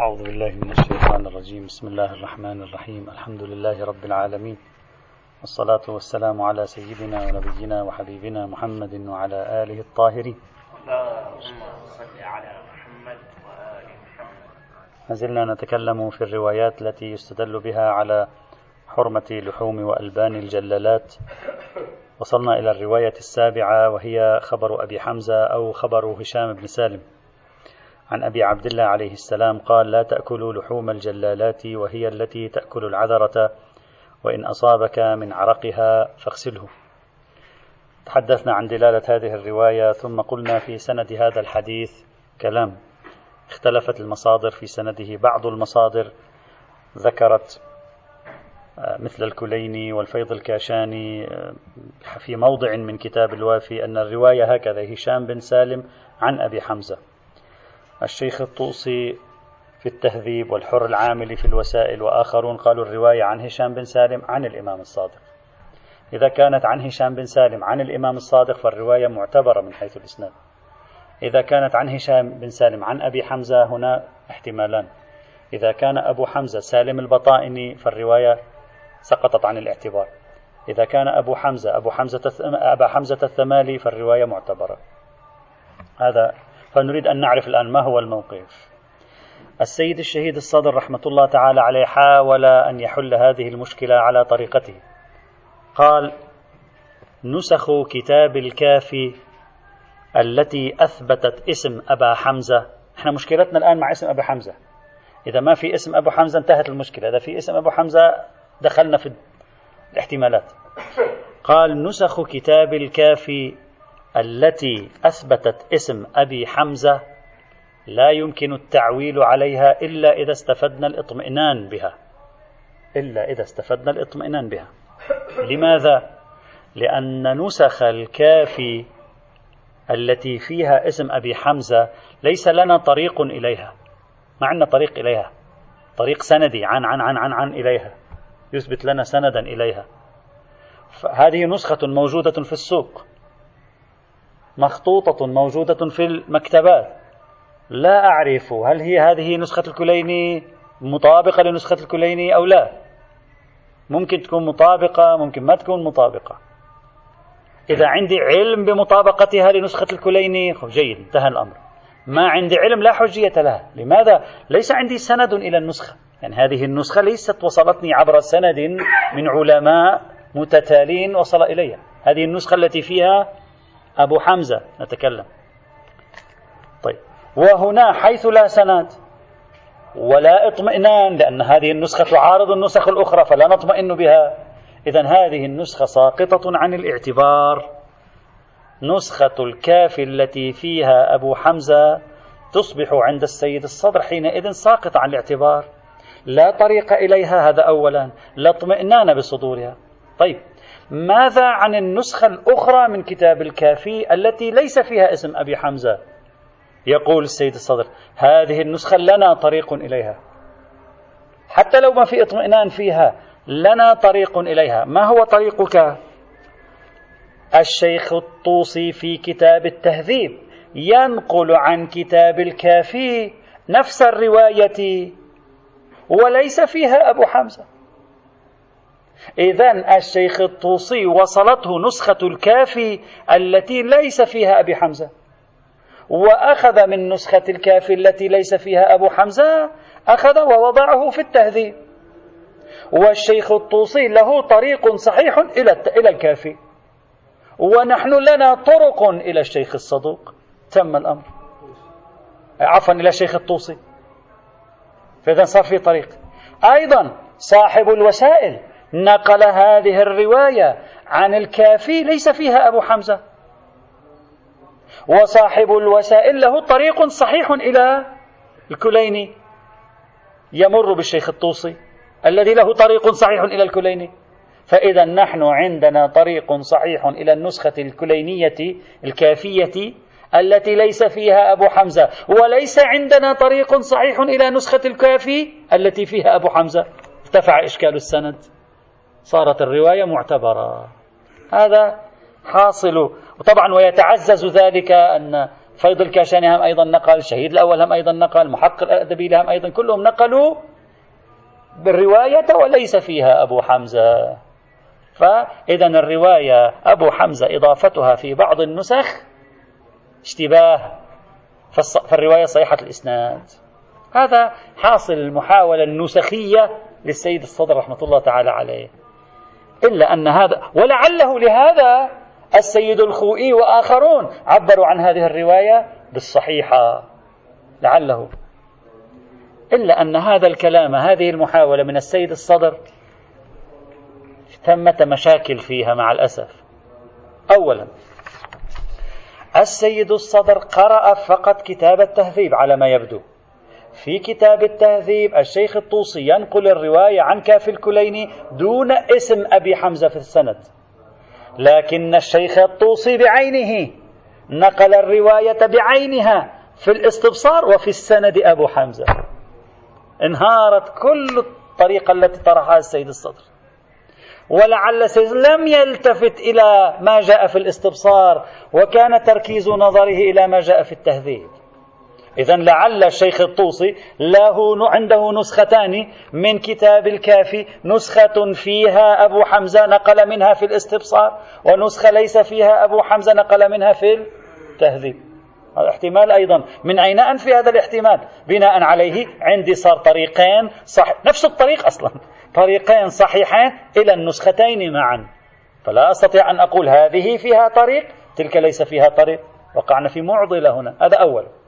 أعوذ بالله من الشيطان الرجيم. بسم الله الرحمن الرحيم. الحمد لله رب العالمين. والصلاة والسلام على سيدنا ونبينا وحبيبنا محمد وعلى آله الطاهرين. ما زلنا نتكلم في الروايات التي يستدل بها على حرمة لحوم وألبان الجلالات. وصلنا إلى الرواية السابعة وهي خبر أبي حمزة أو خبر هشام بن سالم. عن أبي عبد الله عليه السلام قال لا تأكلوا لحوم الجلالات وهي التي تأكل العذرة وإن أصابك من عرقها فاغسله. تحدثنا عن دلالة هذه الرواية ثم قلنا في سند هذا الحديث كلام. اختلفت المصادر في سنده بعض المصادر ذكرت آه، مثل الكليني والفيض الكاشاني آه، في موضع من كتاب الوافي أن الرواية هكذا هشام بن سالم عن أبي حمزة. الشيخ الطوسي في التهذيب والحر العاملي في الوسائل وآخرون قالوا الرواية عن هشام بن سالم عن الإمام الصادق. إذا كانت عن هشام بن سالم عن الإمام الصادق فالرواية معتبرة من حيث الإسناد. إذا كانت عن هشام بن سالم عن أبي حمزة هنا احتمالان. إذا كان أبو حمزة سالم البطائني فالرواية سقطت عن الاعتبار. إذا كان أبو حمزة أبو حمزة أبا حمزة الثمالي فالرواية معتبرة. هذا فنريد أن نعرف الآن ما هو الموقف. السيد الشهيد الصدر رحمة الله تعالى عليه حاول أن يحل هذه المشكلة على طريقته. قال نسخ كتاب الكافي التي أثبتت اسم أبا حمزة. إحنا مشكلتنا الآن مع اسم أبا حمزة. إذا ما في اسم أبو حمزة انتهت المشكلة. إذا في اسم أبو حمزة دخلنا في الاحتمالات. قال نسخ كتاب الكافي التي أثبتت اسم أبي حمزة لا يمكن التعويل عليها إلا إذا استفدنا الاطمئنان بها. إلا إذا استفدنا الاطمئنان بها. لماذا؟ لأن نسخ الكافي التي فيها اسم أبي حمزة ليس لنا طريق إليها. ما عندنا طريق إليها. طريق سندي. عن عن عن عن عن إليها. يثبت لنا سندا إليها. هذه نسخة موجودة في السوق. مخطوطة موجودة في المكتبات. لا أعرف هل هي هذه نسخة الكليني مطابقة لنسخة الكليني أو لا. ممكن تكون مطابقة ممكن ما تكون مطابقة. إذا عندي علم بمطابقتها لنسخة الكليني جيد انتهى الأمر. ما عندي علم لا حجية لها. لماذا؟ ليس عندي سند إلى النسخة. يعني هذه النسخة ليست وصلتني عبر سند من علماء متتالين وصل إليها. هذه النسخة التي فيها أبو حمزة نتكلم. طيب. وهنا حيث لا سند ولا اطمئنان لأن هذه النسخة تعارض النسخ الأخرى فلا نطمئن بها. إذا هذه النسخة ساقطة عن الاعتبار. نسخة الكافي التي فيها أبو حمزة تصبح عند السيد الصدر حينئذ ساقطة عن الاعتبار. لا طريق إليها هذا أولا. لا اطمئنان بصدورها. طيب. ماذا عن النسخة الأخرى من كتاب الكافي التي ليس فيها اسم أبي حمزة؟ يقول السيد الصدر هذه النسخة لنا طريق إليها. حتى لو ما في اطمئنان فيها لنا طريق إليها. ما هو طريقك؟ الشيخ الطوسي في كتاب التهذيب ينقل عن كتاب الكافي نفس الرواية وليس فيها أبو حمزة. إذا الشيخ الطوسي وصلته نسخة الكافي التي ليس فيها أبي حمزة. وأخذ من نسخة الكافي التي ليس فيها أبو حمزة أخذ ووضعه في التهذيب. والشيخ الطوسي له طريق صحيح إلى إلى الكافي ونحن لنا طرق إلى الشيخ الصدوق. تم الأمر. عفوا إلى الشيخ الطوسي. فإذا صار في طريق. أيضا صاحب الوسائل نقل هذه الرواية عن الكافي ليس فيها أبو حمزة. وصاحب الوسائل له طريق صحيح إلى الكليني. يمر بالشيخ الطوسي الذي له طريق صحيح إلى الكليني. فإذا نحن عندنا طريق صحيح إلى النسخة الكلينية الكافية التي ليس فيها أبو حمزة. وليس عندنا طريق صحيح إلى نسخة الكافي التي فيها أبو حمزة. ارتفع إشكال السند. صارت الرواية معتبرة. هذا حاصل. وطبعا ويتعزز ذلك أن فيض الكاشاني هم أيضا نقل الشهيد الأول هم أيضا نقل محقق الأدبي هم أيضا كلهم نقلوا بالرواية وليس فيها أبو حمزة. فإذا الرواية أبو حمزة إضافتها في بعض النسخ اشتباه. فالرواية صحيحة الإسناد. هذا حاصل المحاولة النسخية للسيد الصدر رحمة الله تعالى عليه. إلا أن هذا ولعله لهذا السيد الخوئي وآخرون عبروا عن هذه الرواية بالصحيحة. لعله. إلا أن هذا الكلام هذه المحاولة من السيد الصدر ثمة مشاكل فيها مع الأسف. أولا السيد الصدر قرأ فقط كتاب التهذيب على ما يبدو. في كتاب التهذيب الشيخ الطوسي ينقل الرواية عن كافي الكليني دون اسم أبي حمزة في السند. لكن الشيخ الطوسي بعينه نقل الرواية بعينها في الاستبصار وفي السند أبو حمزة. انهارت كل الطريقة التي طرحها السيد الصدر. ولعل السيد لم يلتفت إلى ما جاء في الاستبصار وكان تركيز نظره إلى ما جاء في التهذيب. إذا لعل الشيخ الطوسي له عنده نسختان من كتاب الكافي نسخة فيها أبو حمزة نقل منها في الاستبصار ونسخة ليس فيها أبو حمزة نقل منها في التهذيب. هذا احتمال أيضا. من أين أنفي هذا الاحتمال؟ بناء عليه عندي صار طريقين صح نفس الطريق أصلا. طريقين صحيحين إلى النسختين معا. فلا أستطيع أن أقول هذه فيها طريق تلك ليس فيها طريق. وقعنا في معضلة هنا. هذا أول.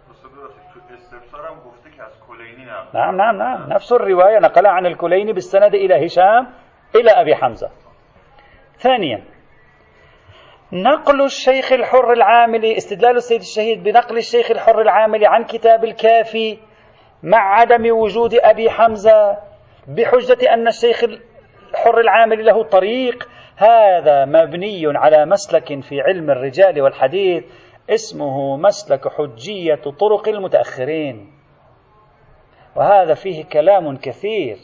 نعم نعم نعم. نفس الرواية نقلها عن الكليني بالسند إلى هشام إلى أبي حمزة. ثانيا نقل الشيخ الحر العاملي استدلال السيد الشهيد بنقل الشيخ الحر العاملي عن كتاب الكافي مع عدم وجود أبي حمزة بحجة أن الشيخ الحر العاملي له طريق. هذا مبني على مسلك في علم الرجال والحديث اسمه مسلك حجية طرق المتأخرين. وهذا فيه كلام كثير.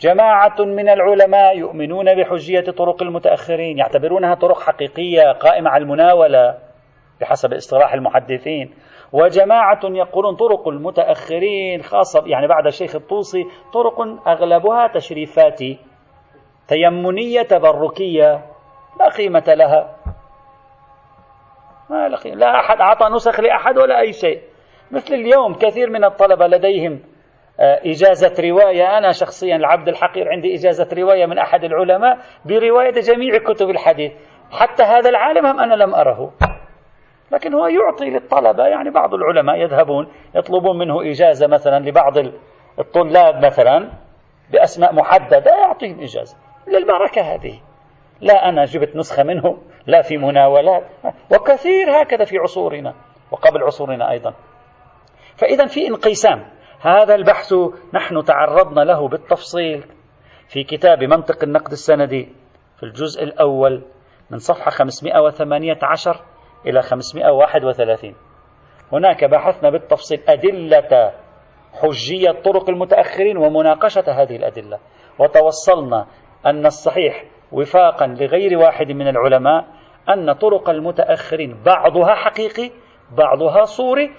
جماعة من العلماء يؤمنون بحجية طرق المتأخرين يعتبرونها طرق حقيقية قائمة على المناولة بحسب اصطلاح المحدثين. وجماعة يقولون طرق المتأخرين خاصة يعني بعد الشيخ الطوسي طرق أغلبها تشريفاتي تيمنية تبركية لا قيمة لها. ما لا أحد أعطى نسخ لأحد ولا أي شيء. مثل اليوم كثير من الطلبة لديهم آه، إجازة رواية. أنا شخصيا العبد الحقير عندي إجازة رواية من أحد العلماء برواية جميع كتب الحديث. حتى هذا العالم هم أنا لم أره. لكن هو يعطي للطلبة يعني بعض العلماء يذهبون يطلبون منه إجازة مثلا لبعض الطلاب مثلا بأسماء محددة يعطيهم إجازة. للبركة هذه. لا أنا جبت نسخة منه لا في مناولات. وكثير هكذا في عصورنا وقبل عصورنا أيضا. فإذا في انقسام. هذا البحث نحن تعرضنا له بالتفصيل في كتاب منطق النقد السندي في الجزء الأول من صفحة 518 إلى 531 هناك بحثنا بالتفصيل أدلة حجية طرق المتأخرين ومناقشة هذه الأدلة. وتوصلنا أن الصحيح وفاقا لغير واحد من العلماء أن طرق المتأخرين بعضها حقيقي بعضها صوري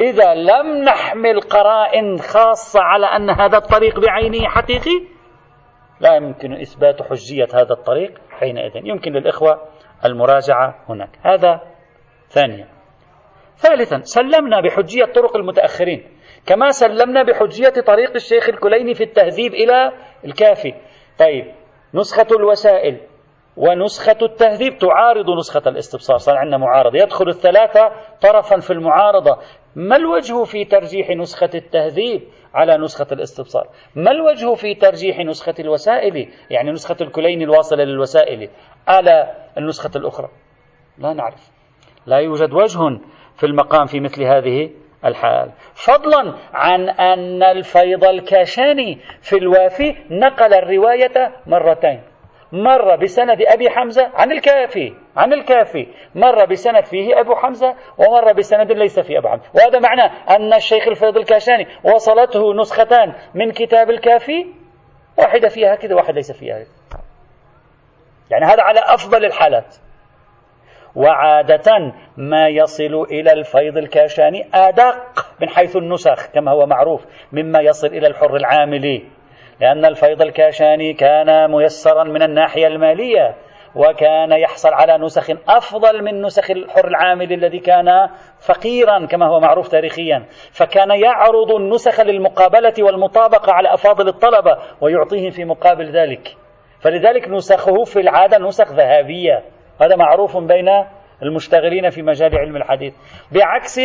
إذا لم نحمل قرائن خاصة على أن هذا الطريق بعينه حقيقي لا يمكن إثبات حجية هذا الطريق حينئذ. يمكن للإخوة المراجعة هناك. هذا ثانيا. ثالثا سلمنا بحجية طرق المتأخرين. كما سلمنا بحجية طريق الشيخ الكليني في التهذيب إلى الكافي. طيب نسخة الوسائل ونسخة التهذيب تعارض نسخة الاستبصار. صار عندنا معارضة. يدخل الثلاثة طرفا في المعارضة. ما الوجه في ترجيح نسخة التهذيب على نسخة الاستبصار؟ ما الوجه في ترجيح نسخة الوسائل؟ يعني نسخة الكلين الواصلة للوسائل على النسخة الأخرى؟ لا نعرف. لا يوجد وجه في المقام في مثل هذه الحال. فضلا عن أن الفيض الكاشاني في الوافي نقل الرواية مرتين. مرة بسند أبي حمزة عن الكافي. عن الكافي. مرة بسند فيه أبو حمزة ومرة بسند ليس فيه أبو حمزة. وهذا معناه أن الشيخ الفيض الكاشاني وصلته نسختان من كتاب الكافي واحدة فيها كذا واحد ليس فيها. يعني هذا على أفضل الحالات. وعادة ما يصل إلى الفيض الكاشاني أدق من حيث النسخ كما هو معروف مما يصل إلى الحر العاملي. لأن الفيض الكاشاني كان ميسرا من الناحية المالية. وكان يحصل على نسخ أفضل من نسخ الحر العامل الذي كان فقيرا كما هو معروف تاريخيا. فكان يعرض النسخ للمقابلة والمطابقة على أفاضل الطلبة ويعطيهم في مقابل ذلك. فلذلك نسخه في العادة نسخ ذهبية. هذا معروف بين المشتغلين في مجال علم الحديث. بعكس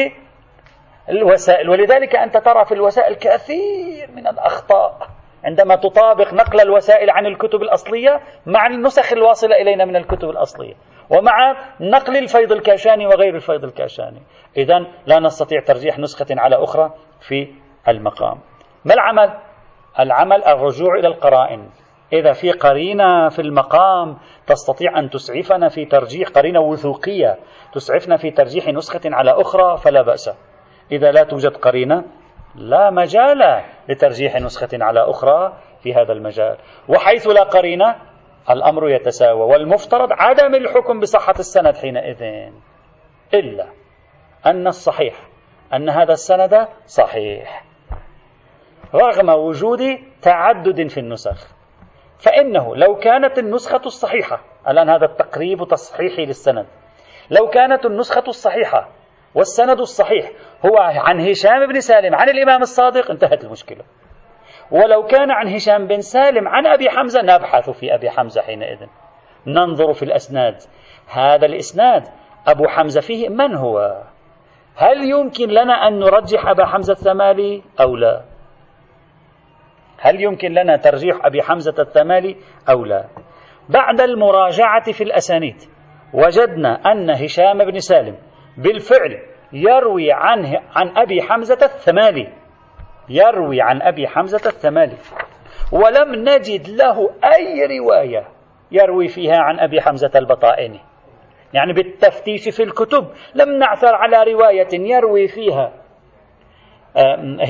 الوسائل ولذلك أنت ترى في الوسائل كثير من الأخطاء. عندما تطابق نقل الوسائل عن الكتب الأصلية مع النسخ الواصلة إلينا من الكتب الأصلية ومع نقل الفيض الكاشاني وغير الفيض الكاشاني. إذا لا نستطيع ترجيح نسخة على أخرى في المقام. ما العمل؟ العمل الرجوع إلى القرائن. إذا في قرينة في المقام تستطيع أن تسعفنا في ترجيح قرينة وثوقية تسعفنا في ترجيح نسخة على أخرى فلا بأس. إذا لا توجد قرينة لا مجال لترجيح نسخة على أخرى في هذا المجال. وحيث لا قرينة الأمر يتساوى. والمفترض عدم الحكم بصحة السند حينئذ. إلا أن الصحيح أن هذا السند صحيح. رغم وجود تعدد في النسخ فإنه لو كانت النسخة الصحيحة الآن هذا التقريب تصحيحي للسند لو كانت النسخة الصحيحة والسند الصحيح هو عن هشام بن سالم عن الإمام الصادق انتهت المشكلة. ولو كان عن هشام بن سالم عن أبي حمزة نبحث في أبي حمزة حينئذ. ننظر في الأسناد. هذا الإسناد أبو حمزة فيه من هو؟ هل يمكن لنا أن نرجح أبا حمزة الثمالي أو لا؟ هل يمكن لنا ترجيح أبي حمزة الثمالي أو لا؟ بعد المراجعة في الأسانيد وجدنا أن هشام بن سالم بالفعل يروي عنه عن أبي حمزة الثمالي. يروي عن أبي حمزة الثمالي. ولم نجد له أي رواية يروي فيها عن أبي حمزة البطائني. يعني بالتفتيش في الكتب. لم نعثر على رواية يروي فيها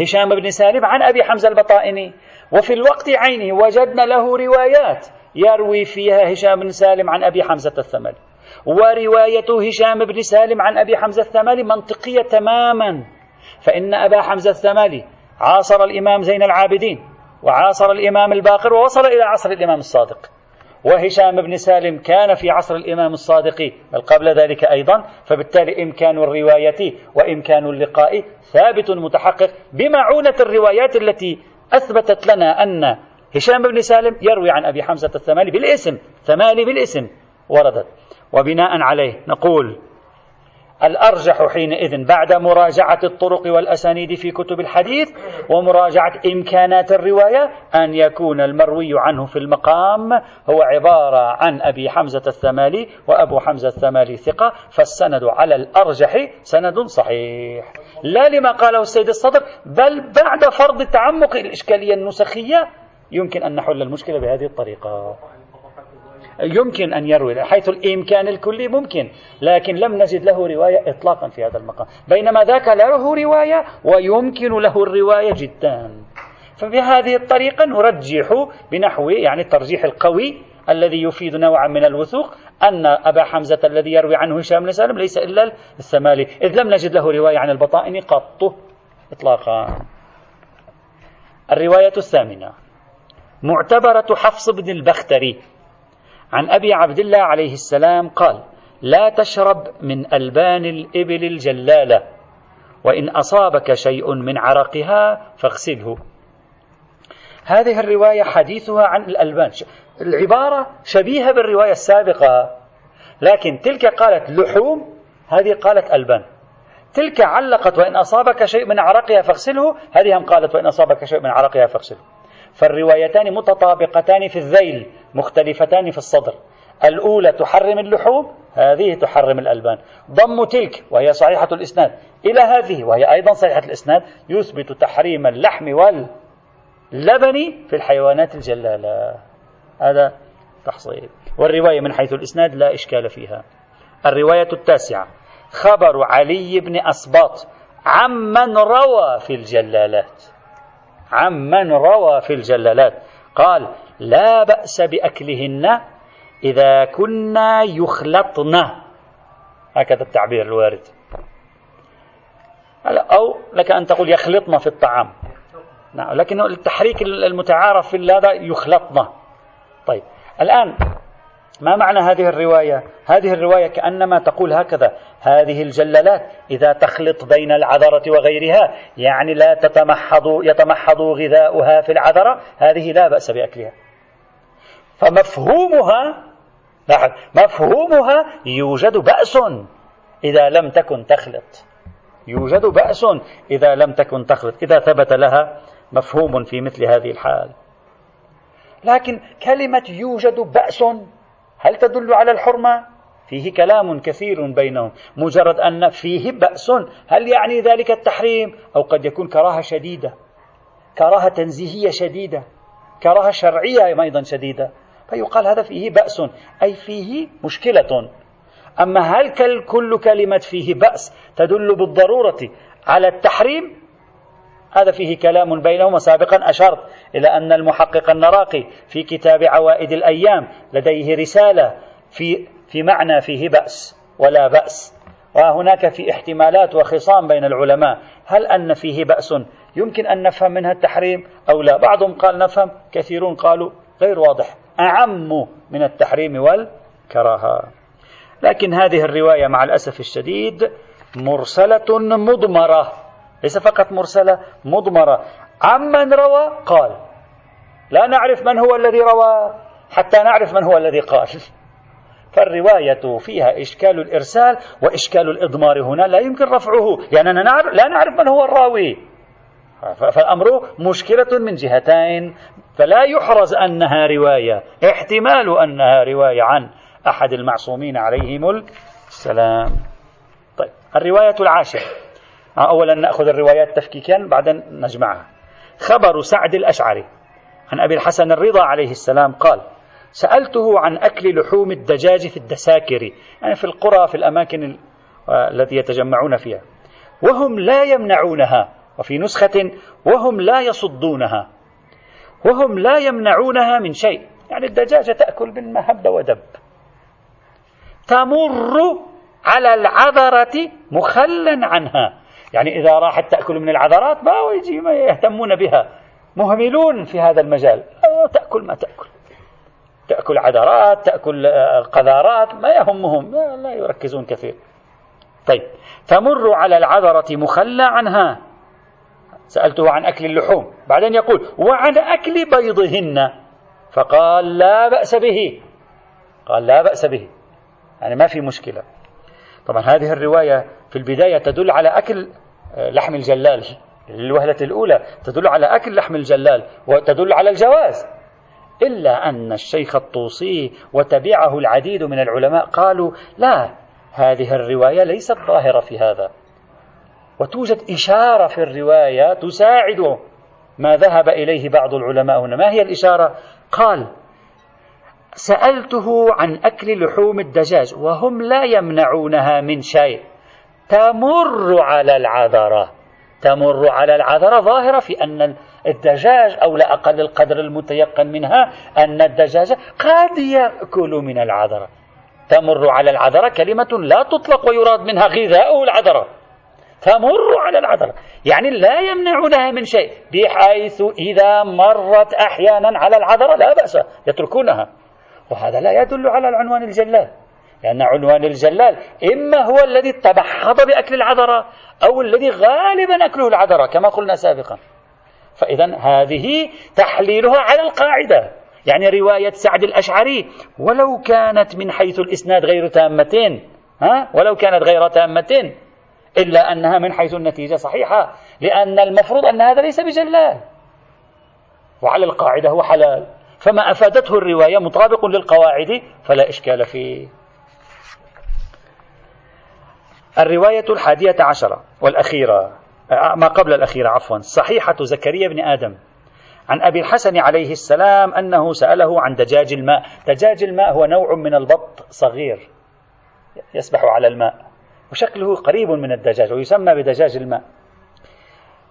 هشام بن سالم عن أبي حمزة البطائني. وفي الوقت عينه وجدنا له روايات يروي فيها هشام بن سالم عن أبي حمزة الثمالي. ورواية هشام بن سالم عن أبي حمزة الثمالي منطقية تماما. فإن أبا حمزة الثمالي عاصر الإمام زين العابدين وعاصر الإمام الباقر ووصل إلى عصر الإمام الصادق. وهشام بن سالم كان في عصر الإمام الصادق بل قبل ذلك أيضا. فبالتالي إمكان الرواية وإمكان اللقاء ثابت متحقق بمعونة الروايات التي أثبتت لنا أن هشام بن سالم يروي عن أبي حمزة الثمالي بالاسم ثمالي بالاسم وردت. وبناء عليه نقول الأرجح حينئذ بعد مراجعة الطرق والأسانيد في كتب الحديث ومراجعة إمكانات الرواية أن يكون المروي عنه في المقام هو عبارة عن أبي حمزة الثمالي وأبو حمزة الثمالي ثقة فالسند على الأرجح سند صحيح. لا لما قاله السيد الصدر بل بعد فرض تعمق الإشكالية النسخية يمكن أن نحل المشكلة بهذه الطريقة. يمكن أن يروي حيث الإمكان الكلي ممكن لكن لم نجد له رواية إطلاقا في هذا المقام. بينما ذاك له رواية ويمكن له الرواية جدا. فبهذه الطريقة نرجح بنحو يعني الترجيح القوي الذي يفيد نوعا من الوثوق أن أبا حمزة الذي يروي عنه هشام بن سالم ليس إلا الثمالي. إذ لم نجد له رواية عن البطائن قط إطلاقا. الرواية الثامنة معتبرة حفص بن البختري. عن أبي عبد الله عليه السلام قال لا تشرب من ألبان الإبل الجلالة وإن أصابك شيء من عرقها فاغسله. هذه الرواية حديثها عن الألبان. العبارة شبيهة بالرواية السابقة لكن تلك قالت لحوم هذه قالت ألبان. تلك علقت وإن أصابك شيء من عرقها فاغسله. هذه هم قالت وإن أصابك شيء من عرقها فاغسله. فالروايتان متطابقتان في الذيل مختلفتان في الصدر. الأولى تحرم اللحوم هذه تحرم الألبان. ضم تلك وهي صحيحة الإسناد. إلى هذه وهي أيضا صحيحة الإسناد يثبت تحريم اللحم واللبن في الحيوانات الجلالة. هذا تحصيل والرواية من حيث الإسناد لا إشكال فيها. الرواية التاسعة خبر علي بن أسباط عمن روى في الجلالات. عمن روى في الجلالات. قال لا بأس بأكلهن إذا كنا يخلطن. هكذا التعبير الوارد. أو لك أن تقول يخلطن في الطعام. نعم لكن التحريك المتعارف في هذا يخلطن. طيب الآن ما معنى هذه الرواية؟ هذه الرواية كأنما تقول هكذا هذه الجلالات إذا تخلط بين العذرة وغيرها يعني لا تتمحض يتمحض غذاؤها في العذرة هذه لا بأس بأكلها. فمفهومها لاحظ مفهومها يوجد بأس إذا لم تكن تخلط. يوجد بأس إذا لم تكن تخلط. إذا ثبت لها مفهوم في مثل هذه الحال. لكن كلمة يوجد بأس هل تدل على الحرمة؟ فيه كلام كثير بينهم مجرد أن فيه بأس. هل يعني ذلك التحريم؟ أو قد يكون كراهة شديدة كراهة تنزيهية شديدة كراهة شرعية أيضا شديدة. فيقال هذا فيه بأس أي فيه مشكلة. أما هل كل كلمة فيه بأس تدل بالضرورة على التحريم؟ هذا فيه كلام بينهما سابقا أشرت إلى أن المحقق النراقي في كتاب عوائد الأيام لديه رسالة في, في معنى فيه بأس ولا بأس. وهناك في احتمالات وخصام بين العلماء. هل أن فيه بأس يمكن أن نفهم منها التحريم أو لا؟ بعضهم قال نفهم كثيرون قالوا غير واضح. أعم من التحريم والكراهة. لكن هذه الرواية مع الأسف الشديد مرسلة مضمرة. ليس فقط مرسلة مضمرة. عمن روى؟ قال. لا نعرف من هو الذي روى حتى نعرف من هو الذي قال. فالرواية فيها إشكال الإرسال وإشكال الإضمار هنا لا يمكن رفعه لأننا نعرف لا نعرف من هو الراوي. فالأمر مشكلة من جهتين فلا يحرز أنها رواية. احتمال أنها رواية عن أحد المعصومين عليهم السلام. طيب الرواية العاشرة. أولا نأخذ الروايات تفكيكا بعدين نجمعها. خبر سعد الأشعري عن أبي الحسن الرضا عليه السلام قال سألته عن أكل لحوم الدجاج في الدساكر يعني في القرى في الأماكن التي يتجمعون فيها. وهم لا يمنعونها وفي نسخة وهم لا يصدونها. وهم لا يمنعونها من شيء يعني الدجاجة تأكل بالمهب ودب. تمر على العذرة مخلا عنها. يعني إذا راحت تأكل من العذرات ما يجي ما يهتمون بها. مهملون في هذا المجال. تأكل ما تأكل. تأكل عذرات تأكل قذارات ما يهمهم. لا يركزون كثير. طيب. تمر على العذرة مخلى عنها. سألته عن أكل اللحوم. بعدين يقول وعن أكل بيضهن. فقال لا بأس به. قال لا بأس به. يعني ما في مشكلة. طبعا هذه الرواية في البداية تدل على أكل آه، لحم الجلال الوهلة الأولى تدل على أكل لحم الجلال وتدل على الجواز. إلا أن الشيخ الطوسي وتبعه العديد من العلماء قالوا لا هذه الرواية ليست ظاهرة في هذا. وتوجد إشارة في الرواية تساعد ما ذهب إليه بعض العلماء هنا. ما هي الإشارة؟ قال سألته عن أكل لحوم الدجاج وهم لا يمنعونها من شيء. تمر على العذرة تمر على العذرة ظاهرة في أن الدجاج أو لا أقل القدر المتيقن منها أن الدجاج قد يأكل من العذرة تمر على العذرة كلمة لا تطلق ويراد منها غذاء العذرة تمر على العذرة يعني لا يمنعونها من شيء بحيث إذا مرت أحيانا على العذرة لا بأس يتركونها. وهذا لا يدل على العنوان الجلال. لأن عنوان الجلال إما هو الذي تبحض بأكل العذرة أو الذي غالبا أكله العذرة كما قلنا سابقا. فإذا هذه تحليلها على القاعدة. يعني رواية سعد الأشعري ولو كانت من حيث الإسناد غير تامتين. ها؟ ولو كانت غير تامتين. إلا أنها من حيث النتيجة صحيحة لأن المفروض أن هذا ليس بجلال. وعلى القاعدة هو حلال. فما أفادته الرواية مطابق للقواعد فلا إشكال فيه. الرواية الحادية عشرة والأخيرة ما قبل الأخيرة عفوا صحيحة زكريا بن آدم عن أبي الحسن عليه السلام أنه سأله عن دجاج الماء. دجاج الماء هو نوع من البط صغير يسبح على الماء وشكله قريب من الدجاج ويسمى بدجاج الماء.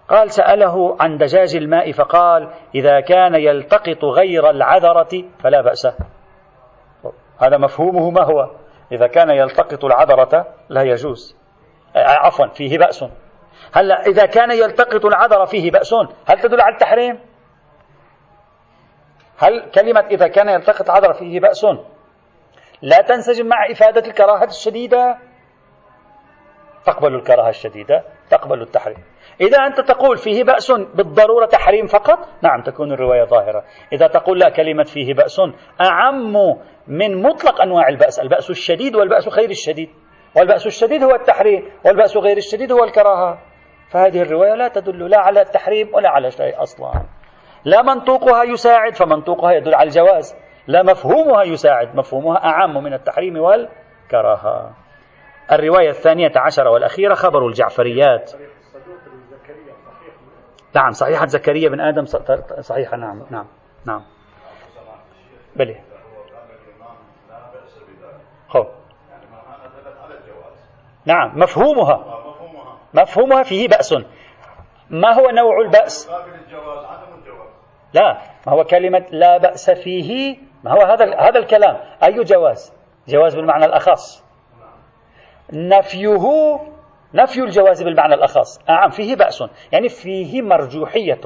قال سأله عن دجاج الماء فقال إذا كان يلتقط غير العذرة فلا بأس. هذا مفهومه ما هو؟ إذا كان يلتقط العذرة لا يجوز. عفوا فيه بأس. هلا إذا كان يلتقط العذر فيه بأس. هل تدل على التحريم؟ هل كلمة إذا كان يلتقط العذر فيه بأس؟ لا تنسجم مع إفادة الكراهة الشديدة. تقبل الكراهة الشديدة. تقبل التحريم. إذا أنت تقول فيه بأس بالضرورة تحريم فقط نعم تكون الرواية ظاهرة. إذا تقول لا كلمة فيه بأس أعم من مطلق أنواع البأس البأس الشديد والبأس غير الشديد. والبأس الشديد هو التحريم والبأس غير الشديد هو الكراهة. فهذه الرواية لا تدل لا على التحريم ولا على شيء أصلا. لا منطوقها يساعد فمنطوقها يدل على الجواز. لا مفهومها يساعد مفهومها أعم من التحريم والكراهة. الرواية الثانية عشرة والأخيرة خبر الجعفريات. نعم صحيحة زكريا بن آدم صحيحة نعم نعم نعم. بلي. خب نعم مفهومها. مفهومها فيه بأس. ما هو نوع البأس؟ لا ما هو كلمة لا بأس فيه؟ ما هو هذا هذا الكلام. أي جواز؟ جواز بالمعنى الأخص. نفيه نفي الجواز بالمعنى الأخص. أعم فيه بأس. يعني فيه مرجوحية.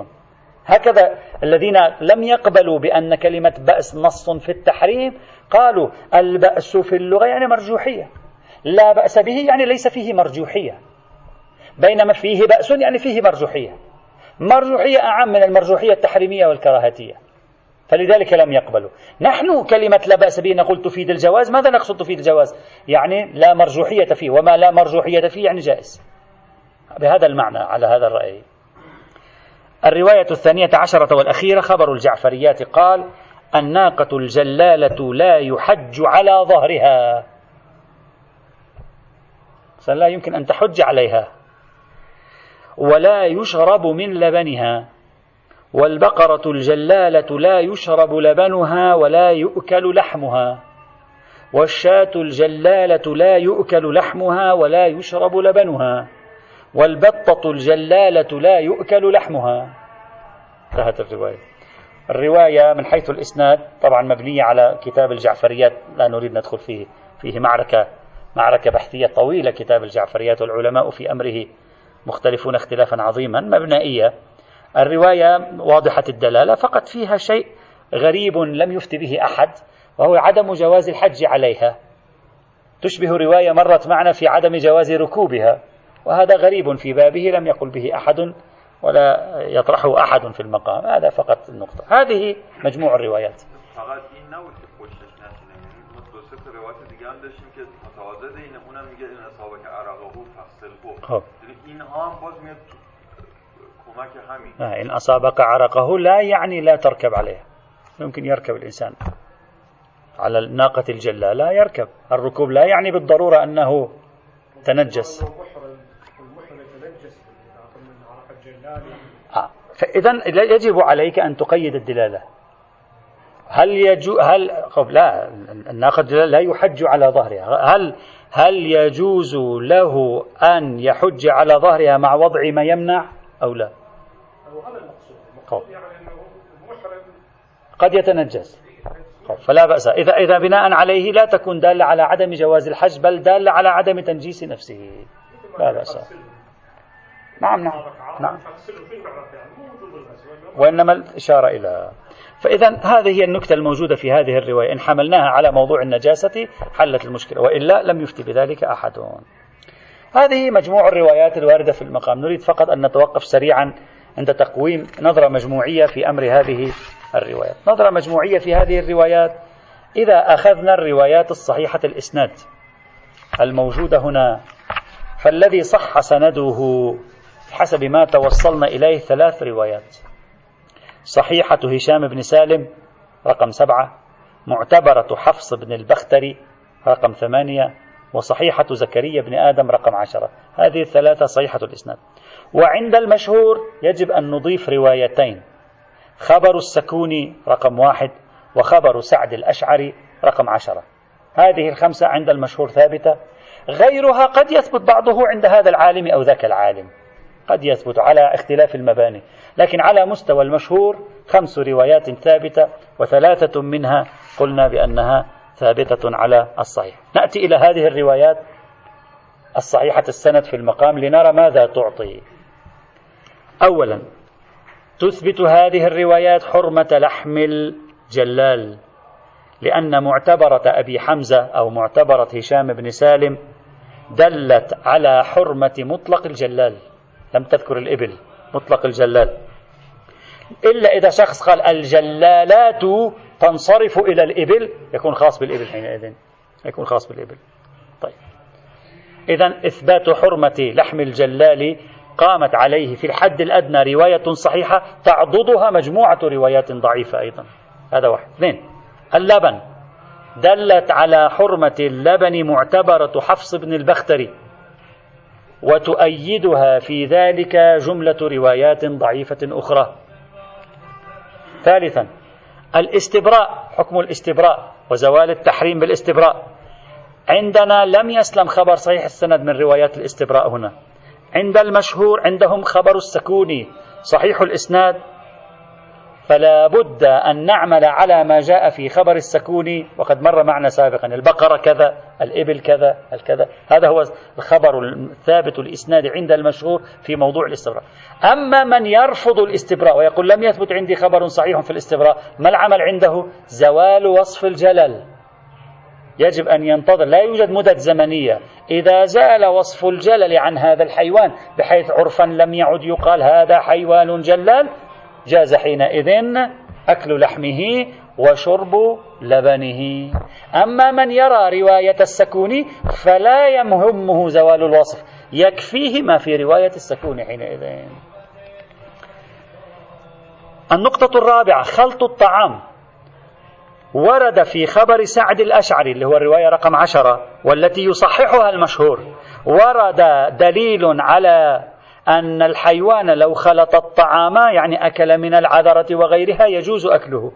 هكذا الذين لم يقبلوا بأن كلمة بأس نص في التحريم قالوا البأس في اللغة يعني مرجوحية. لا بأس به يعني ليس فيه مرجوحية. بينما فيه بأس يعني فيه مرجوحية. مرجوحية أعم من المرجوحية التحريمية والكراهتية فلذلك لم يقبلوا. نحن كلمة لا بأس به نقول تفيد الجواز ماذا نقصد تفيد الجواز؟ يعني لا مرجوحية فيه وما لا مرجوحية فيه يعني جائز. بهذا المعنى على هذا الرأي. الرواية الثانية عشرة والأخيرة خبر الجعفريات قال الناقة الجلالة لا يحج على ظهرها. لا يمكن أن تحج عليها. ولا يشرب من لبنها. والبقرة الجلالة لا يشرب لبنها ولا يؤكل لحمها. والشاة الجلالة لا يؤكل لحمها ولا يشرب لبنها. والبطة الجلالة لا يؤكل لحمها. انتهت الرواية. الرواية من حيث الإسناد طبعا مبنية على كتاب الجعفريات لا نريد ندخل فيه فيه معركة معركة بحثية طويلة كتاب الجعفريات والعلماء في أمره مختلفون اختلافا عظيما مبنائية. الرواية واضحة الدلالة فقط فيها شيء غريب لم يفت به أحد وهو عدم جواز الحج عليها. تشبه رواية مرت معنا في عدم جواز ركوبها وهذا غريب في بابه لم يقل به أحد ولا يطرحه أحد في المقام. هذا فقط النقطة. هذه مجموع الروايات. خب. إن أصابك عرقه لا يعني لا تركب عليه. يمكن يركب الإنسان. على الناقة الجلة لا يركب. الركوب لا يعني بالضرورة أنه تنجس. آه. فإذا يجب عليك أن تقيد الدلالة. هل يجو هل لا الناقة الجلالة لا يحج على ظهرها. هل هل يجوز له أن يحج على ظهرها مع وضع ما يمنع أو لا؟ قد يتنجس. فلا بأس. إذا إذا بناء عليه لا تكون دالة على عدم جواز الحج بل دالة على عدم تنجيس نفسه. لا بأس. نعم نعم. نعم. وإنما الإشارة إلى. فإذا هذه هي النكتة الموجودة في هذه الرواية. إن حملناها على موضوع النجاسة حلت المشكلة وإلا لم يفتي بذلك أحد. هذه مجموع الروايات الواردة في المقام. نريد فقط أن نتوقف سريعا عند تقويم نظرة مجموعية في أمر هذه الروايات. نظرة مجموعية في هذه الروايات إذا أخذنا الروايات الصحيحة الإسناد الموجودة هنا فالذي صح سنده حسب ما توصلنا إليه ثلاث روايات. صحيحة هشام بن سالم رقم سبعة معتبرة حفص بن البختري رقم ثمانية وصحيحة زكريا بن آدم رقم عشرة. هذه الثلاثة صحيحة الإسناد. وعند المشهور يجب أن نضيف روايتين. خبر السكوني رقم واحد وخبر سعد الأشعري رقم عشرة. هذه الخمسة عند المشهور ثابتة. غيرها قد يثبت بعضه عند هذا العالم أو ذاك العالم. قد يثبت على اختلاف المباني. لكن على مستوى المشهور خمس روايات ثابتة وثلاثة منها قلنا بأنها ثابتة على الصحيح. نأتي إلى هذه الروايات الصحيحة السند في المقام لنرى ماذا تعطي. أولا تثبت هذه الروايات حرمة لحم الجلال لأن معتبرة أبي حمزة أو معتبرة هشام بن سالم دلت على حرمة مطلق الجلال. لم تذكر الإبل مطلق الجلال. إلا إذا شخص قال الجلالات تنصرف إلى الإبل يكون خاص بالإبل حينئذ يكون خاص بالإبل. طيب. إذا إثبات حرمة لحم الجلال قامت عليه في الحد الأدنى رواية صحيحة تعضدها مجموعة روايات ضعيفة أيضا. هذا واحد. اثنين اللبن. دلت على حرمة اللبن معتبرة حفص بن البختري وتؤيدها في ذلك جملة روايات ضعيفة أخرى. ثالثا الاستبراء. حكم الاستبراء وزوال التحريم بالاستبراء. عندنا لم يسلم خبر صحيح السند من روايات الاستبراء هنا. عند المشهور عندهم خبر السكوني صحيح الإسناد. فلا بد أن نعمل على ما جاء في خبر السكوني وقد مر معنا سابقا البقرة كذا الإبل كذا الكذا. هذا هو الخبر الثابت الإسناد عند المشهور في موضوع الاستبراء. أما من يرفض الاستبراء ويقول لم يثبت عندي خبر صحيح في الاستبراء ما العمل عنده؟ زوال وصف الجلل. يجب أن ينتظر. لا يوجد مدة زمنية. إذا زال وصف الجلل عن هذا الحيوان بحيث عرفا لم يعد يقال هذا حيوان جلال جاز حينئذ أكل لحمه وشرب لبنه. أما من يرى رواية السكوني فلا يمهمه زوال الوصف. يكفيه ما في رواية السكوني حينئذ. النقطة الرابعة خلط الطعام. ورد في خبر سعد الأشعري اللي هو الرواية رقم عشرة والتي يصححها المشهور ورد دليل على أن الحيوان لو خلط الطعام يعني أكل من العذرة وغيرها يجوز أكله.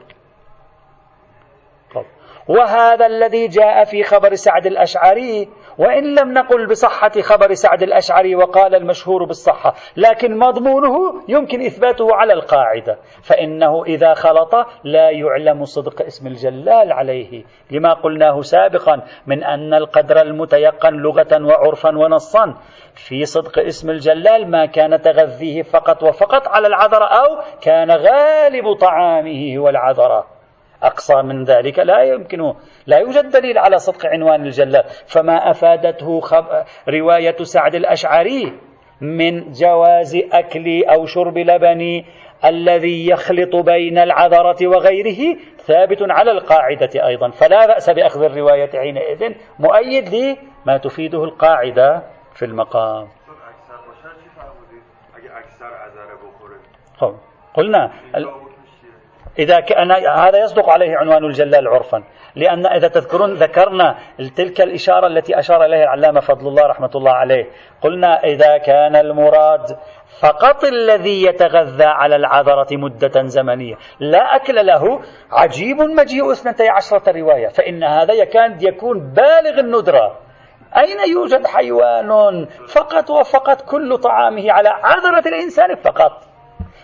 وهذا الذي جاء في خبر سعد الأشعري وإن لم نقل بصحة خبر سعد الأشعري وقال المشهور بالصحة لكن مضمونه يمكن إثباته على القاعدة فإنه إذا خلط لا يعلم صدق اسم الجلال عليه لما قلناه سابقا من أن القدر المتيقن لغة وعرفا ونصا في صدق اسم الجلال ما كان تغذيه فقط وفقط على العذرة أو كان غالب طعامه هو العذرة أقصى من ذلك. لا يمكن لا يوجد دليل على صدق عنوان الجلال فما أفادته خب... رواية سعد الأشعري من جواز أكل أو شرب لبن الذي يخلط بين العذرة وغيره ثابت على القاعدة أيضا. فلا بأس بأخذ الرواية حينئذ مؤيد لما تفيده القاعدة في المقام. قلنا إذا كان هذا يصدق عليه عنوان الجلال عرفا. لأن إذا تذكرون ذكرنا تلك الإشارة التي أشار إليها العلامة فضل الله رحمة الله عليه. قلنا إذا كان المراد فقط الذي يتغذى على العذرة مدة زمنية. لا أكل له. عجيب مجيء اثنتي عشرة رواية. فإن هذا يكاد يكون بالغ الندرة. أين يوجد حيوان فقط وفقط كل طعامه على عذرة الإنسان فقط؟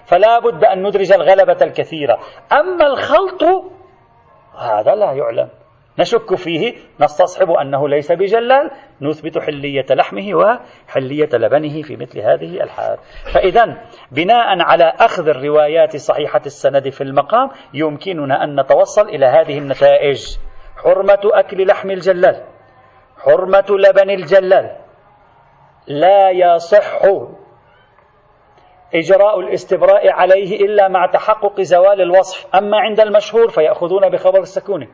فلا بد أن ندرج الغلبة الكثيرة. أما الخلط هذا لا يعلم. نشك فيه نستصحب أنه ليس بجلال. نثبت حلية لحمه وحلية لبنه في مثل هذه الحال. فإذا بناء على أخذ الروايات صحيحة السند في المقام يمكننا أن نتوصل إلى هذه النتائج. حرمة أكل لحم الجلال. حرمة لبن الجلال. لا يصح إجراء الاستبراء عليه إلا مع تحقق زوال الوصف. أما عند المشهور فيأخذون بخبر السكون.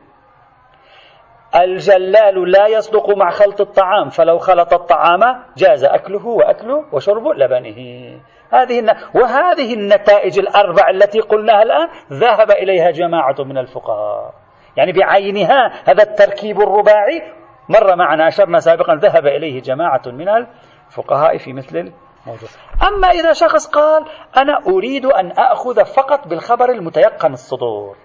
الجلال لا يصدق مع خلط الطعام. فلو خلط الطعام جاز أكله وأكله وشرب لبنه. هذه. وهذه النتائج الأربع التي قلناها الآن ذهب إليها جماعة من الفقهاء. يعني بعينها هذا التركيب الرباعي. مر معنا أشرنا سابقا ذهب إليه جماعة من الفقهاء في مثل أما إذا شخص قال أنا أريد أن أخذ فقط بالخبر المتيقن الصدور.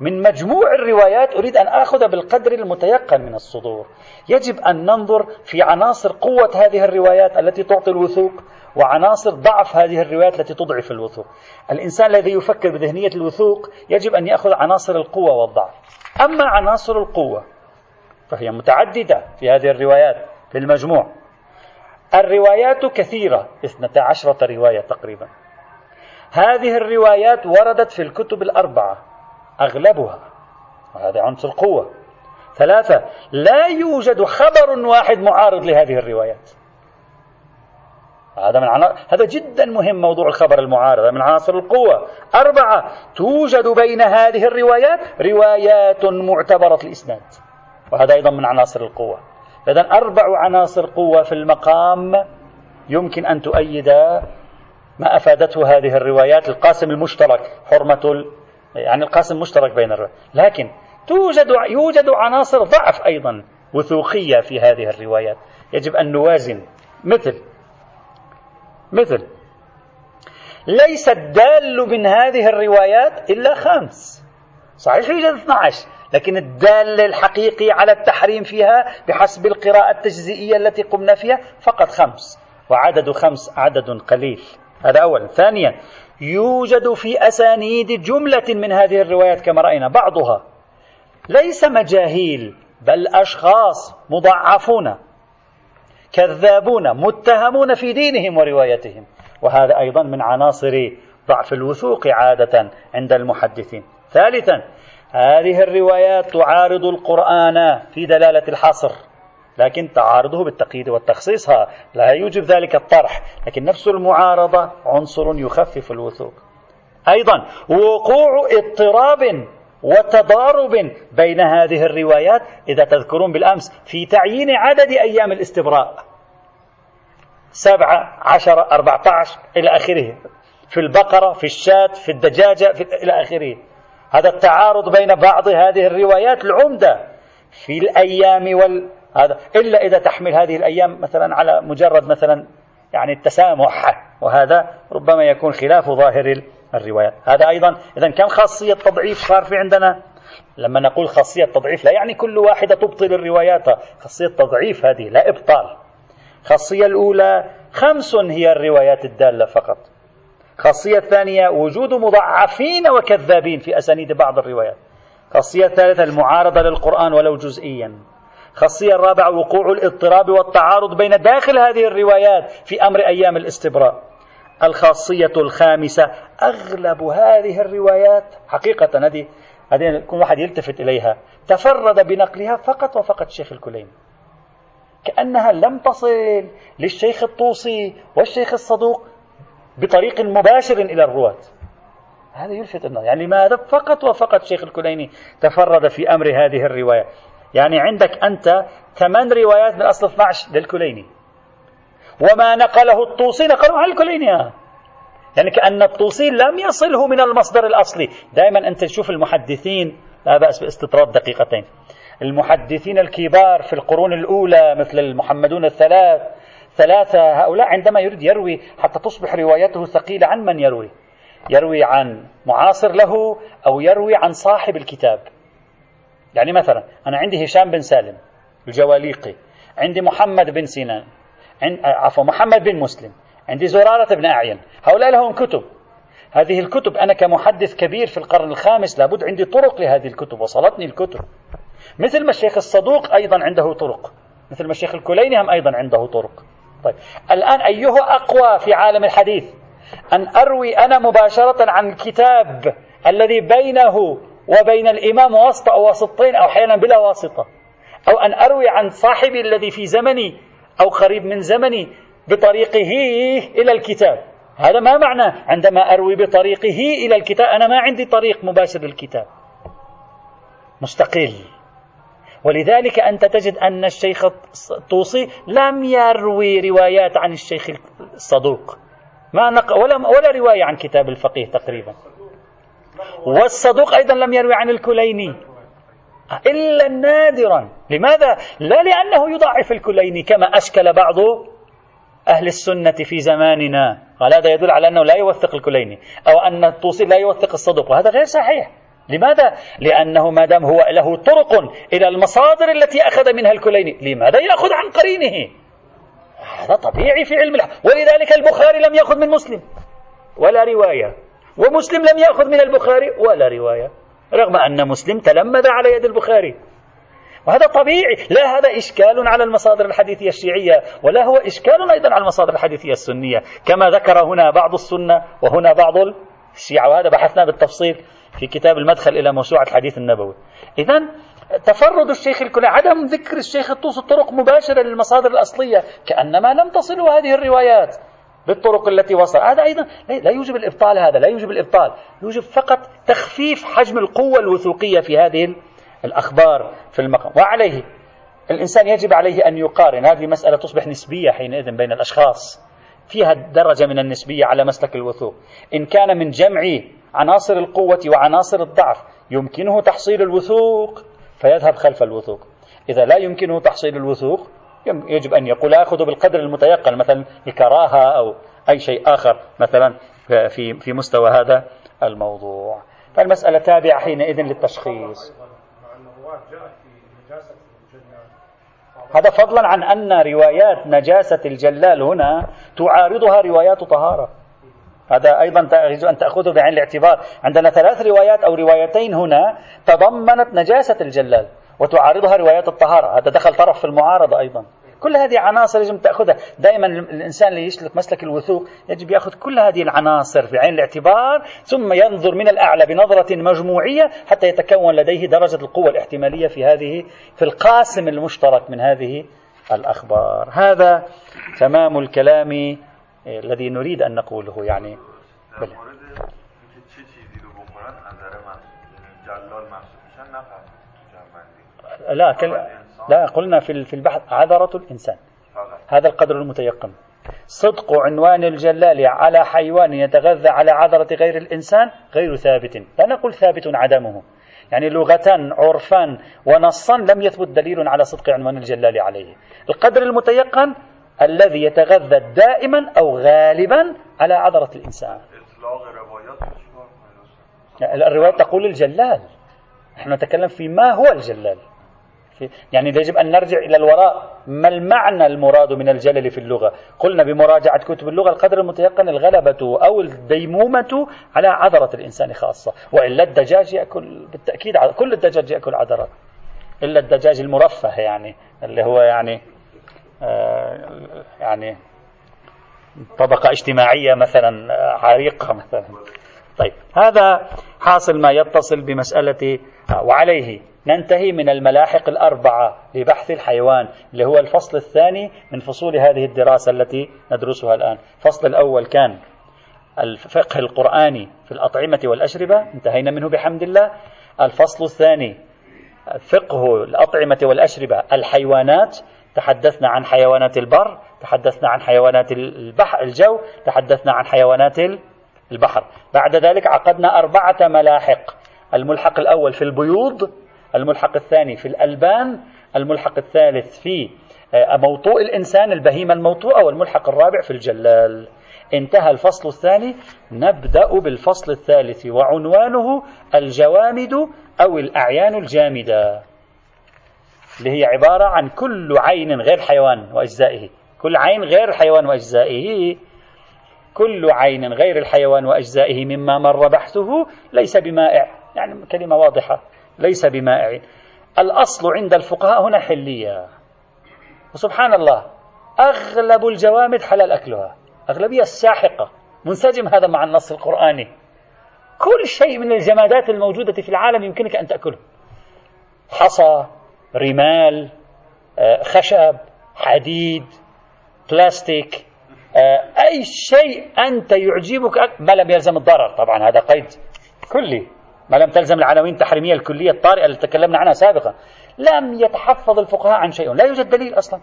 من مجموع الروايات أريد أن آخذ بالقدر المتيقن من الصدور. يجب أن ننظر في عناصر قوة هذه الروايات التي تعطي الوثوق وعناصر ضعف هذه الروايات التي تضعف الوثوق. الإنسان الذي يفكر بذهنية الوثوق يجب أن يأخذ عناصر القوة والضعف. أما عناصر القوة فهي متعددة في هذه الروايات في المجموع. الروايات كثيرة اثنتا عشرة رواية تقريبا. هذه الروايات وردت في الكتب الأربعة أغلبها وهذا عنصر قوة ثلاثة لا يوجد خبر واحد معارض لهذه الروايات. هذا من عنا... هذا جدا مهم موضوع الخبر المعارض من عناصر القوة. أربعة توجد بين هذه الروايات روايات معتبرة الإسناد وهذا أيضا من عناصر القوة. إذا أربع عناصر قوة في المقام يمكن أن تؤيد ما أفادته هذه الروايات. القاسم المشترك حرمة. يعني القاسم المشترك بين الروايات. لكن توجد يوجد عناصر ضعف أيضا وثوقية في هذه الروايات. يجب أن نوازن. مثل مثل ليس الدال من هذه الروايات إلا خمس صحيح يوجد 12 لكن الدال الحقيقي على التحريم فيها بحسب القراءة التجزئية التي قمنا فيها فقط خمس وعدد خمس عدد قليل. هذا أولا. ثانيا يوجد في أسانيد جملة من هذه الروايات كما رأينا بعضها. ليس مجاهيل بل أشخاص مضعفون كذابون متهمون في دينهم وروايتهم. وهذا أيضا من عناصر ضعف الوثوق عادة عند المحدثين. ثالثا هذه الروايات تعارض القرآن في دلالة الحصر لكن تعارضه بالتقييد والتخصيص لا يوجب ذلك الطرح لكن نفس المعارضة عنصر يخفف الوثوق. أيضا وقوع اضطراب وتضارب بين هذه الروايات إذا تذكرون بالأمس في تعيين عدد أيام الاستبراء. سبعة عشر أربعة عشر إلى آخره. في البقرة في الشاة في الدجاجة في إلى آخره. هذا التعارض بين بعض هذه الروايات العمدة في الأيام وال هذا إلا إذا تحمل هذه الأيام مثلا على مجرد مثلا يعني التسامح وهذا ربما يكون خلاف ظاهر الروايات. هذا أيضا إذا كم خاصية تضعيف صار في عندنا. لما نقول خاصية تضعيف لا يعني كل واحدة تبطل الروايات خاصية تضعيف هذه لا إبطال. خاصية الأولى خمس هي الروايات الدالة فقط. خاصية الثانية وجود مضعفين وكذابين في أسانيد بعض الروايات. خاصية الثالثة المعارضة للقرآن ولو جزئيا. خاصية الرابعة وقوع الاضطراب والتعارض بين داخل هذه الروايات في أمر أيام الاستبراء. الخاصية الخامسة أغلب هذه الروايات حقيقة هذه هذه كل واحد يلتفت إليها تفرد بنقلها فقط وفقط الشيخ الكليني. كأنها لم تصل للشيخ الطوسي والشيخ الصدوق بطريق مباشر إلى الرواة. هذا يلفت النظر. يعني لماذا؟ فقط وفقط الشيخ الكليني تفرد في أمر هذه الرواية. يعني عندك أنت ثمان روايات من أصل 12 للكليني. وما نقله الطوسي نقله عن الكليني؟ يعني كأن الطوسي لم يصله من المصدر الأصلي. دائما أنت تشوف المحدثين لا بأس باستطراد دقيقتين. المحدثين الكبار في القرون الأولى مثل المحمدون الثلاث ثلاثة هؤلاء عندما يريد يروي حتى تصبح روايته ثقيلة عن من يروي؟ يروي عن معاصر له أو يروي عن صاحب الكتاب. يعني مثلا أنا عندي هشام بن سالم الجواليقي عندي محمد بن سنان عند عفوا محمد بن مسلم عندي زرارة بن أعين. هؤلاء لهم كتب. هذه الكتب أنا كمحدث كبير في القرن الخامس لابد عندي طرق لهذه الكتب. وصلتني الكتب. مثل ما الشيخ الصدوق أيضا عنده طرق. مثل ما الشيخ الكليني هم أيضا عنده طرق. طيب. الآن أيه أقوى في عالم الحديث أن أروي أنا مباشرة عن الكتاب الذي بينه وبين الإمام واسطة أو واسطتين أو أحيانا بلا واسطة أو أن أروي عن صاحبي الذي في زمني أو قريب من زمني بطريقه إلى الكتاب. هذا ما معنى؟ عندما أروي بطريقه إلى الكتاب أنا ما عندي طريق مباشر للكتاب. مستقل. ولذلك أنت تجد أن الشيخ الطوسي لم يروي روايات عن الشيخ الصدوق. ما نق... ولا ولا رواية عن كتاب الفقيه تقريبا. والصدوق أيضا لم يروي عن الكليني. إلا نادرا. لماذا؟ لا لأنه يضعف الكليني كما أشكل بعض أهل السنة في زماننا. قال هذا يدل على أنه لا يوثق الكليني أو أن الطوسي لا يوثق الصدوق وهذا غير صحيح. لماذا؟ لأنه ما دام هو له طرق إلى المصادر التي أخذ منها الكليني لماذا يأخذ عن قرينه؟ هذا طبيعي في علم الحديث ولذلك البخاري لم يأخذ من مسلم. ولا رواية. ومسلم لم يأخذ من البخاري ولا رواية. رغم أن مسلم تلمذ على يد البخاري. وهذا طبيعي. لا هذا إشكال على المصادر الحديثية الشيعية ولا هو إشكال أيضا على المصادر الحديثية السنية. كما ذكر هنا بعض السنة وهنا بعض الشيعة وهذا بحثنا بالتفصيل. في كتاب المدخل إلى موسوعة الحديث النبوي. إذا تفرد الشيخ الكلي عدم ذكر الشيخ الطوس الطرق مباشرة للمصادر الأصلية كأنما لم تصل هذه الروايات بالطرق التي وصل. هذا أيضا لا يوجب الإبطال هذا لا يوجب الإبطال. يوجب فقط تخفيف حجم القوة الوثوقية في هذه الأخبار في المقام. وعليه الإنسان يجب عليه أن يقارن. هذه مسألة تصبح نسبية حينئذ بين الأشخاص. فيها درجة من النسبية على مسلك الوثوق. إن كان من جمع عناصر القوة وعناصر الضعف. يمكنه تحصيل الوثوق فيذهب خلف الوثوق. إذا لا يمكنه تحصيل الوثوق يجب أن يقول آخذ بالقدر المتيقن مثلا الكراهة أو أي شيء آخر مثلا في في مستوى هذا الموضوع. فالمسألة تابعة حينئذ للتشخيص. هذا فضلا عن أن روايات نجاسة الجلال هنا تعارضها روايات طهارة. هذا أيضا يجب أن تأخذه بعين الاعتبار. عندنا ثلاث روايات أو روايتين هنا تضمنت نجاسة الجلال وتعارضها روايات الطهارة. هذا دخل طرف في المعارضة أيضا. كل هذه عناصر يجب تأخذها. دائما الإنسان اللي يسلك مسلك الوثوق يجب يأخذ كل هذه العناصر في عين الاعتبار ثم ينظر من الأعلى بنظرة مجموعية حتى يتكون لديه درجة القوة الاحتمالية في هذه في القاسم المشترك من هذه الأخبار. هذا تمام الكلام. الذي نريد أن نقوله يعني. بله. لا كل... لا قلنا في في البحث عذرة الإنسان. هذا القدر المتيقن. صدق عنوان الجلال على حيوان يتغذى على عذرة غير الإنسان غير ثابت. لا نقول ثابت عدمه. يعني لغة عرفا ونصا لم يثبت دليل على صدق عنوان الجلال عليه. القدر المتيقن الذي يتغذى دائما أو غالبا على عذرة الإنسان. الرواية تقول الجلال نحن نتكلم في ما هو الجلال. يعني يجب أن نرجع إلى الوراء ما المعنى المراد من الجلل في اللغة؟ قلنا بمراجعة كتب اللغة القدر المتيقن الغلبة أو الديمومة على عذرة الإنسان خاصة. وإلا الدجاج يأكل بالتأكيد كل الدجاج يأكل عذرات إلا الدجاج المرفه يعني اللي هو يعني يعني طبقة اجتماعية مثلا عريقة مثلا. طيب هذا حاصل ما يتصل بمسألة وعليه ننتهي من الملاحق الأربعة لبحث الحيوان اللي هو الفصل الثاني من فصول هذه الدراسة التي ندرسها الآن. الفصل الأول كان الفقه القرآني في الأطعمة والأشربة انتهينا منه بحمد الله. الفصل الثاني فقه الأطعمة والأشربة الحيوانات. تحدثنا عن حيوانات البر تحدثنا عن حيوانات البحر الجو تحدثنا عن حيوانات البحر. بعد ذلك عقدنا أربعة ملاحق. الملحق الأول في البيوض الملحق الثاني في الألبان الملحق الثالث في آه، موطوء الإنسان البهيمة الموطوءة والملحق الرابع في الجلال. انتهى الفصل الثاني. نبدأ بالفصل الثالث وعنوانه الجوامد أو الأعيان الجامدة. اللي هي عبارة عن كل عين غير حيوان وأجزائه. كل عين غير الحيوان وأجزائه. كل عين غير الحيوان وأجزائه مما مر بحثه ليس بمائع. يعني كلمة واضحة. ليس بمائع. الأصل عند الفقهاء هنا حلية. وسبحان الله أغلب الجوامد حلال أكلها. أغلبية الساحقة. منسجم هذا مع النص القرآني. كل شيء من الجمادات الموجودة في العالم يمكنك أن تأكله. حصى رمال آه، خشب حديد بلاستيك آه، أي شيء أنت يعجبك ما لم يلزم الضرر طبعا هذا قيد كلي. ما لم تلزم العناوين التحريمية الكلية الطارئة التي تكلمنا عنها سابقا. لم يتحفظ الفقهاء عن شيء لا يوجد دليل أصلا.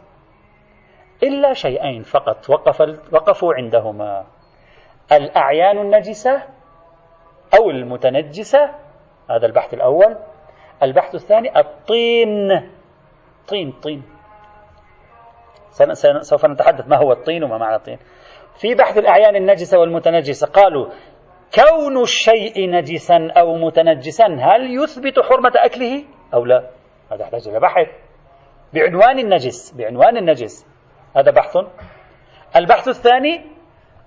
إلا شيئين فقط وقف وقفوا عندهما. الأعيان النجسة أو المتنجسة هذا البحث الأول. البحث الثاني الطين. طين طين. سوف نتحدث ما هو الطين وما معنى الطين. في بحث الأعيان النجسة والمتنجسة قالوا كون الشيء نجسا أو متنجسا هل يثبت حرمة أكله أو لا؟ هذا يحتاج إلى بحث. بعنوان النجس بعنوان النجس. هذا بحث. البحث الثاني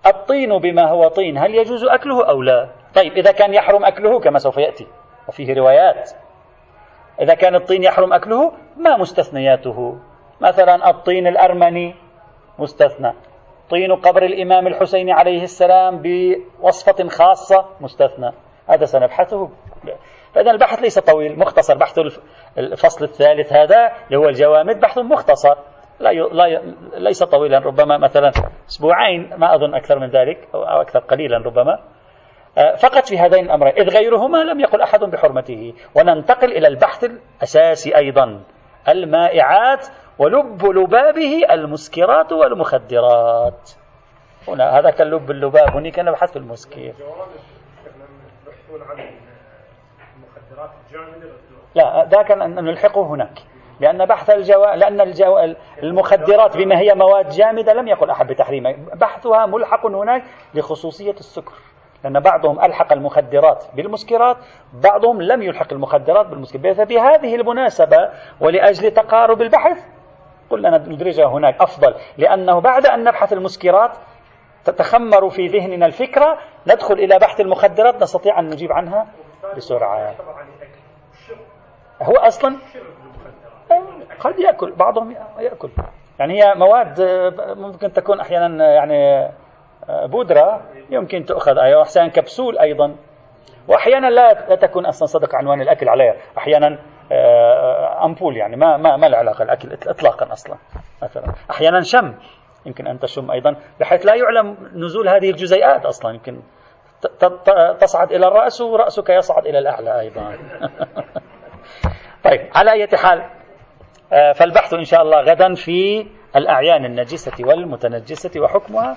الطين بما هو طين هل يجوز أكله أو لا؟ طيب إذا كان يحرم أكله كما سوف يأتي. وفيه روايات. إذا كان الطين يحرم أكله ما مستثنياته. مثلا الطين الأرمني مستثنى. طين قبر الإمام الحسين عليه السلام بوصفة خاصة مستثنى. هذا سنبحثه. فإذا البحث ليس طويل مختصر. بحث الفصل الثالث هذا اللي هو الجوامد بحث مختصر. لا. لا. ليس طويلا ربما مثلا أسبوعين ما أظن أكثر من ذلك أو أكثر قليلا ربما. فقط في هذين الأمرين. إذ غيرهما لم يقل أحد بحرمته. وننتقل إلى البحث الأساسي أيضا. المائعات ولب لبابه المسكرات والمخدرات. هنا هذا كان لب اللباب هناك نبحث في المسكر. لا ذاك نلحقه هناك. لأن بحث الجو... لأن الجو... المخدرات بما هي مواد جامدة لم يقل أحد بتحريمها. بحثها ملحق هناك لخصوصية السكر. لأن بعضهم ألحق المخدرات بالمسكرات بعضهم لم يلحق المخدرات بالمسكرات. فبهذه المناسبة ولأجل تقارب البحث قلنا ندرجها هناك أفضل. لأنه بعد أن نبحث المسكرات تتخمر في ذهننا الفكرة ندخل إلى بحث المخدرات نستطيع أن نجيب عنها بسرعة. هو أصلا قد يأكل بعضهم يأكل. يعني هي مواد ممكن تكون أحيانا يعني بودرة يمكن تؤخذ أيضا أحيانا كبسول أيضا. وأحيانا لا تكون أصلا صدق عنوان الأكل عليها أحيانا آه، أمبول يعني ما ما ما له علاقة الأكل إطلاقا أصلا مثلا. أحيانا شم يمكن أن تشم أيضا بحيث لا يعلم نزول هذه الجزيئات أصلا. يمكن تصعد إلى الرأس ورأسك يصعد إلى الأعلى أيضا. طيب على أي حال آه، فالبحث إن شاء الله غدا في الأعيان النجسة والمتنجسة وحكمها